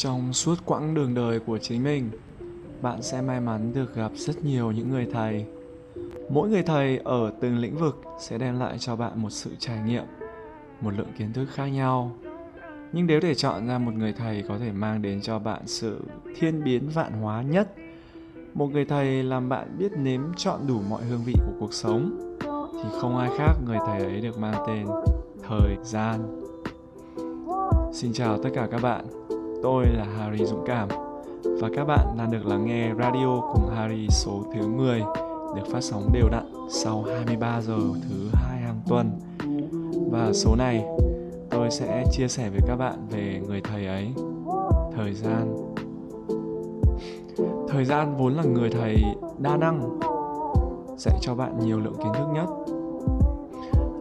trong suốt quãng đường đời của chính mình. Bạn sẽ may mắn được gặp rất nhiều những người thầy. Mỗi người thầy ở từng lĩnh vực sẽ đem lại cho bạn một sự trải nghiệm, một lượng kiến thức khác nhau. Nhưng nếu để chọn ra một người thầy có thể mang đến cho bạn sự thiên biến vạn hóa nhất, một người thầy làm bạn biết nếm chọn đủ mọi hương vị của cuộc sống, thì không ai khác người thầy ấy được mang tên thời gian. Xin chào tất cả các bạn tôi là harry dũng cảm. Và các bạn đang được lắng nghe radio cùng harry số thứ 10 được phát sóng đều đặn sau 23 giờ thứ hai hàng tuần. Và số này tôi sẽ chia sẻ với các bạn về người thầy ấy, thời gian. Thời gian vốn là người thầy đa năng dạy cho bạn nhiều lượng kiến thức nhất.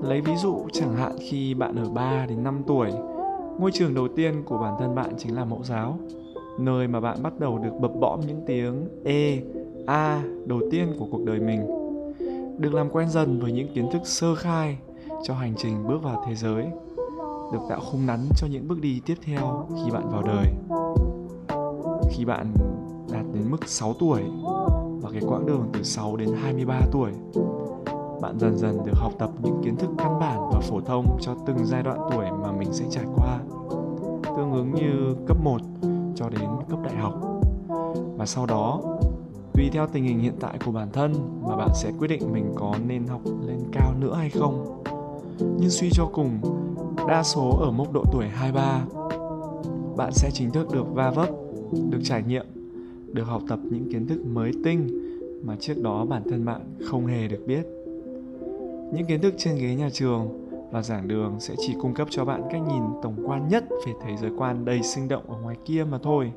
Lấy ví dụ, chẳng hạn khi bạn ở 3 đến 5 tuổi ngôi trường đầu tiên của bản thân bạn chính là mẫu giáo, nơi mà bạn bắt đầu được bập bõm những tiếng e a đầu tiên của cuộc đời mình. Được làm quen dần với những kiến thức sơ khai cho hành trình bước vào thế giới, được tạo khung nắn cho những bước đi tiếp theo khi bạn vào đời. Khi bạn đạt đến mức 6 tuổi và cái quãng đường từ 6 đến 23 tuổi bạn dần dần được học tập những kiến thức căn bản và phổ thông cho từng giai đoạn tuổi mà mình sẽ trải qua, tương ứng như cấp 1 cho đến cấp đại học. Và sau đó, tùy theo tình hình hiện tại của bản thân mà bạn sẽ quyết định mình có nên học lên cao nữa hay không. Nhưng suy cho cùng, đa số ở mốc độ tuổi 23 bạn sẽ chính thức được va vấp, được trải nghiệm, được học tập những kiến thức mới tinh mà trước đó bản thân bạn không hề được biết những kiến thức trên ghế nhà trường và giảng đường sẽ chỉ cung cấp cho bạn cách nhìn tổng quan nhất về thế giới quan đầy sinh động ở ngoài kia mà thôi.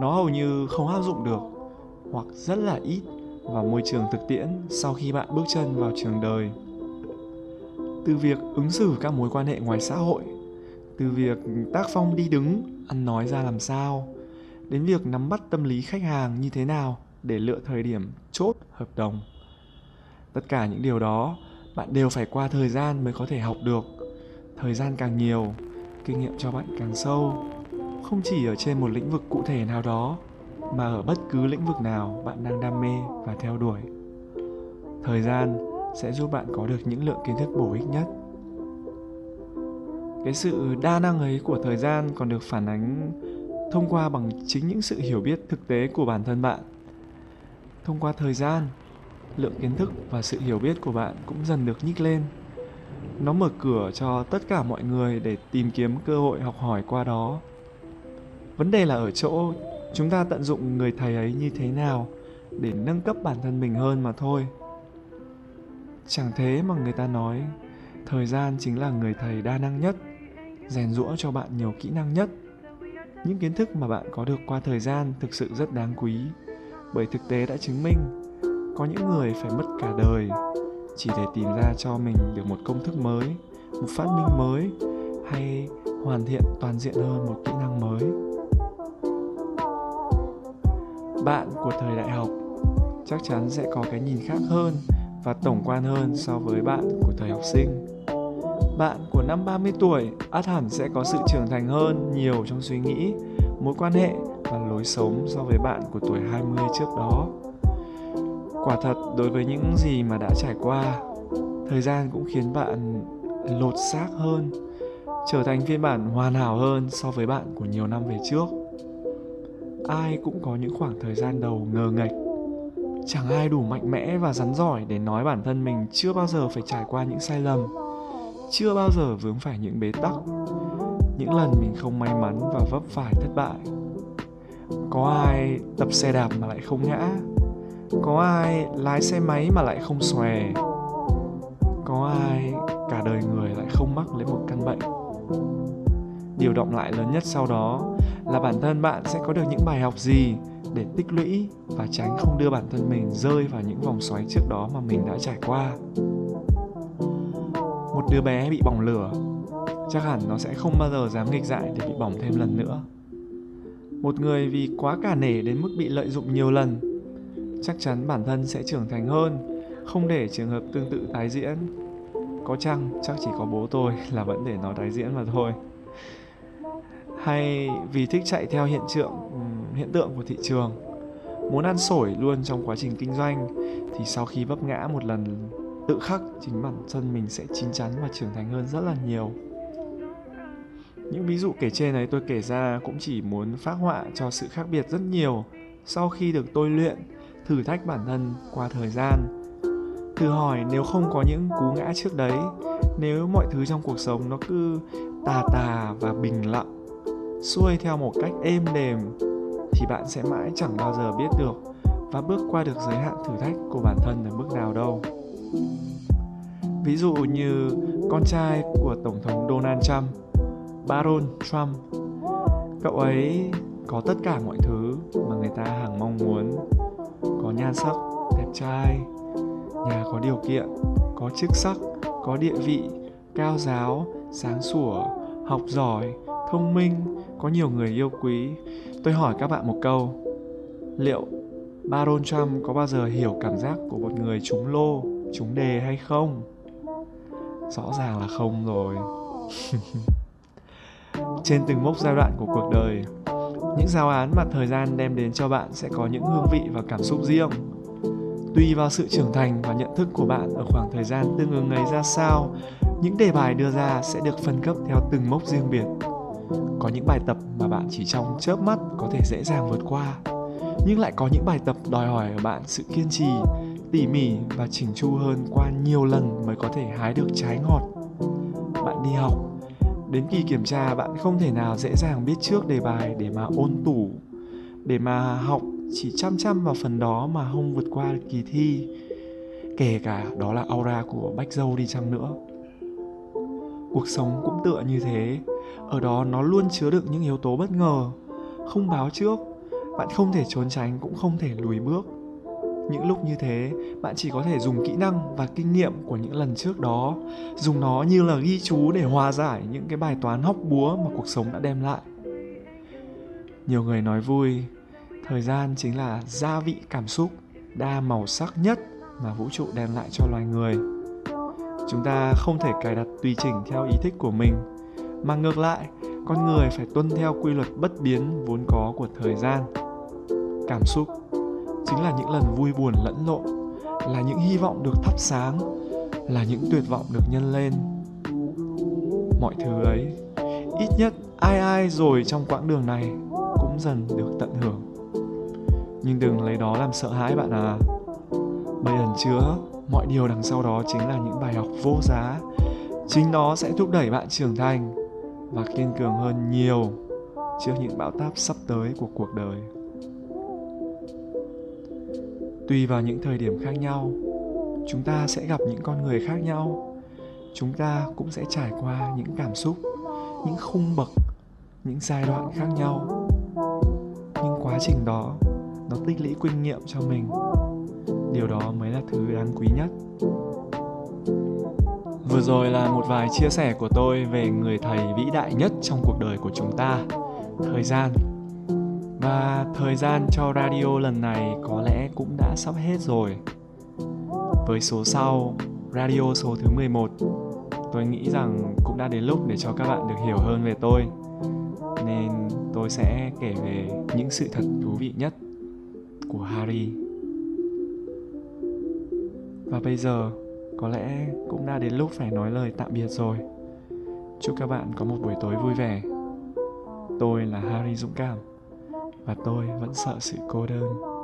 Nó hầu như không áp dụng được, hoặc rất là ít, vào môi trường thực tiễn sau khi bạn bước chân vào trường đời. Từ việc ứng xử các mối quan hệ ngoài xã hội, từ việc tác phong đi đứng, ăn nói ra làm sao, đến việc nắm bắt tâm lý khách hàng như thế nào để lựa thời điểm chốt hợp đồng. Tất cả những điều đó bạn đều phải qua thời gian mới có thể học được. Thời gian càng nhiều, kinh nghiệm cho bạn càng sâu. Không chỉ ở trên một lĩnh vực cụ thể nào đó, mà ở bất cứ lĩnh vực nào bạn đang đam mê và theo đuổi. Thời gian sẽ giúp bạn có được những lượng kiến thức bổ ích nhất. Cái sự đa năng ấy của thời gian còn được phản ánh thông qua bằng chính những sự hiểu biết thực tế của bản thân bạn. Thông qua thời gian lượng kiến thức và sự hiểu biết của bạn cũng dần được nhích lên. Nó mở cửa cho tất cả mọi người để tìm kiếm cơ hội học hỏi qua đó. Vấn đề là ở chỗ chúng ta tận dụng người thầy ấy như thế nào để nâng cấp bản thân mình hơn mà thôi. Chẳng thế mà người ta nói, thời gian chính là người thầy đa năng nhất, rèn rũa cho bạn nhiều kỹ năng nhất. Những kiến thức mà bạn có được qua thời gian thực sự rất đáng quý, bởi thực tế đã chứng minh có những người phải mất cả đời chỉ để tìm ra cho mình được một công thức mới một phát minh mới hay hoàn thiện toàn diện hơn một kỹ năng mới bạn của thời đại học chắc chắn sẽ có cái nhìn khác hơn và tổng quan hơn so với bạn của thời học sinh. Bạn của năm 30 tuổi át hẳn sẽ có sự trưởng thành hơn nhiều trong suy nghĩ, mối quan hệ và lối sống so với bạn của tuổi 20 trước đó. Quả thật đối với những gì mà đã trải qua, thời gian cũng khiến bạn lột xác hơn, trở thành phiên bản hoàn hảo hơn so với bạn của nhiều năm về trước. Ai cũng có những khoảng thời gian đầu ngờ nghệch chẳng ai đủ mạnh mẽ và rắn giỏi để nói bản thân mình chưa bao giờ phải trải qua những sai lầm chưa bao giờ vướng phải những bế tắc những lần mình không may mắn và vấp phải thất bại. Có ai tập xe đạp mà lại không ngã? Có ai lái xe máy mà lại không xòe? Có ai cả đời người lại không mắc lấy một căn bệnh? Điều động lại lớn nhất sau đó là bản thân bạn sẽ có được những bài học gì để tích lũy và tránh không đưa bản thân mình rơi vào những vòng xoáy trước đó mà mình đã trải qua? Một đứa bé bị bỏng lửa, chắc hẳn nó sẽ không bao giờ dám nghịch dại để bị bỏng thêm lần nữa. Một người vì quá cả nể đến mức bị lợi dụng nhiều lần chắc chắn bản thân sẽ trưởng thành hơn, không để trường hợp tương tự tái diễn. Có chăng chắc chỉ có bố tôi là vẫn để nó tái diễn mà thôi. Hay vì thích chạy theo hiện tượng hiện tượng của thị trường, muốn ăn sổi luôn trong quá trình kinh doanh, thì sau khi vấp ngã một lần, tự khắc chính bản thân mình sẽ chín chắn và trưởng thành hơn rất là nhiều. Những ví dụ kể trên ấy tôi kể ra cũng chỉ muốn phát họa cho sự khác biệt rất nhiều sau khi được tôi luyện thử thách bản thân qua thời gian. Thử hỏi nếu không có những cú ngã trước đấy, nếu mọi thứ trong cuộc sống nó cứ tà tà và bình lặng, xuôi theo một cách êm đềm, thì bạn sẽ mãi chẳng bao giờ biết được và bước qua được giới hạn thử thách của bản thân ở bước nào đâu. Ví dụ như con trai của tổng thống donald trump, baron trump, cậu ấy có tất cả mọi thứ mà người ta hằng mong muốn nhan sắc, đẹp trai. Nhà có điều kiện, có chức sắc, có địa vị, cao giáo, sáng sủa, học giỏi, thông minh, có nhiều người yêu quý. Tôi hỏi các bạn một câu. Liệu baron trump có bao giờ hiểu cảm giác của một người trúng lô, trúng đề hay không? Rõ ràng là không rồi. Trên từng mốc giai đoạn của cuộc đời những giáo án mà thời gian đem đến cho bạn sẽ có những hương vị và cảm xúc riêng. Tùy vào sự trưởng thành và nhận thức của bạn ở khoảng thời gian tương ứng ấy ra sao, những đề bài đưa ra sẽ được phân cấp theo từng mốc riêng biệt. Có những bài tập mà bạn chỉ trong chớp mắt có thể dễ dàng vượt qua, nhưng lại có những bài tập đòi hỏi ở bạn sự kiên trì, tỉ mỉ và chỉnh chu hơn qua nhiều lần mới có thể hái được trái ngọt. Bạn đi học đến kỳ kiểm tra, bạn không thể nào dễ dàng biết trước đề bài để mà ôn tủ. Để mà học, chỉ chăm chăm vào phần đó mà không vượt qua kỳ thi. Kể cả đó là aura của bách dâu đi chăng nữa. Cuộc sống cũng tựa như thế. Ở đó nó luôn chứa đựng những yếu tố bất ngờ. Không báo trước, bạn không thể trốn tránh, cũng không thể lùi bước những lúc như thế, bạn chỉ có thể dùng kỹ năng và kinh nghiệm của những lần trước đó. Dùng nó như là ghi chú để hòa giải những cái bài toán hóc búa mà cuộc sống đã đem lại. Nhiều người nói vui, thời gian chính là gia vị cảm xúc, đa màu sắc nhất mà vũ trụ đem lại cho loài người. Chúng ta không thể cài đặt tùy chỉnh theo ý thích của mình, mà ngược lại, con người phải tuân theo quy luật bất biến vốn có của thời gian, cảm xúc chính là những lần vui buồn lẫn lộn, là những hy vọng được thắp sáng, là những tuyệt vọng được nhân lên. Mọi thứ ấy, ít nhất ai ai rồi trong quãng đường này cũng dần được tận hưởng. Nhưng đừng lấy đó làm sợ hãi bạn à. Bởi ẩn chứa mọi điều đằng sau đó chính là những bài học vô giá. Chính nó sẽ thúc đẩy bạn trưởng thành và kiên cường hơn nhiều trước những bão táp sắp tới của cuộc đời tùy vào những thời điểm khác nhau, chúng ta sẽ gặp những con người khác nhau. Chúng ta cũng sẽ trải qua những cảm xúc, những khung bậc, những giai đoạn khác nhau. Nhưng quá trình đó, nó tích lũy kinh nghiệm cho mình. Điều đó mới là thứ đáng quý nhất. Vừa rồi là một vài chia sẻ của tôi về người thầy vĩ đại nhất trong cuộc đời của chúng ta. Thời gian và thời gian cho radio lần này có lẽ cũng đã sắp hết rồi. Với số sau, radio số thứ 11, tôi nghĩ rằng cũng đã đến lúc để cho các bạn được hiểu hơn về tôi. Nên tôi sẽ kể về những sự thật thú vị nhất của Harry. Và bây giờ, có lẽ cũng đã đến lúc phải nói lời tạm biệt rồi. Chúc các bạn có một buổi tối vui vẻ. Tôi là Harry Dũng Cảm và tôi vẫn sợ sự cô đơn.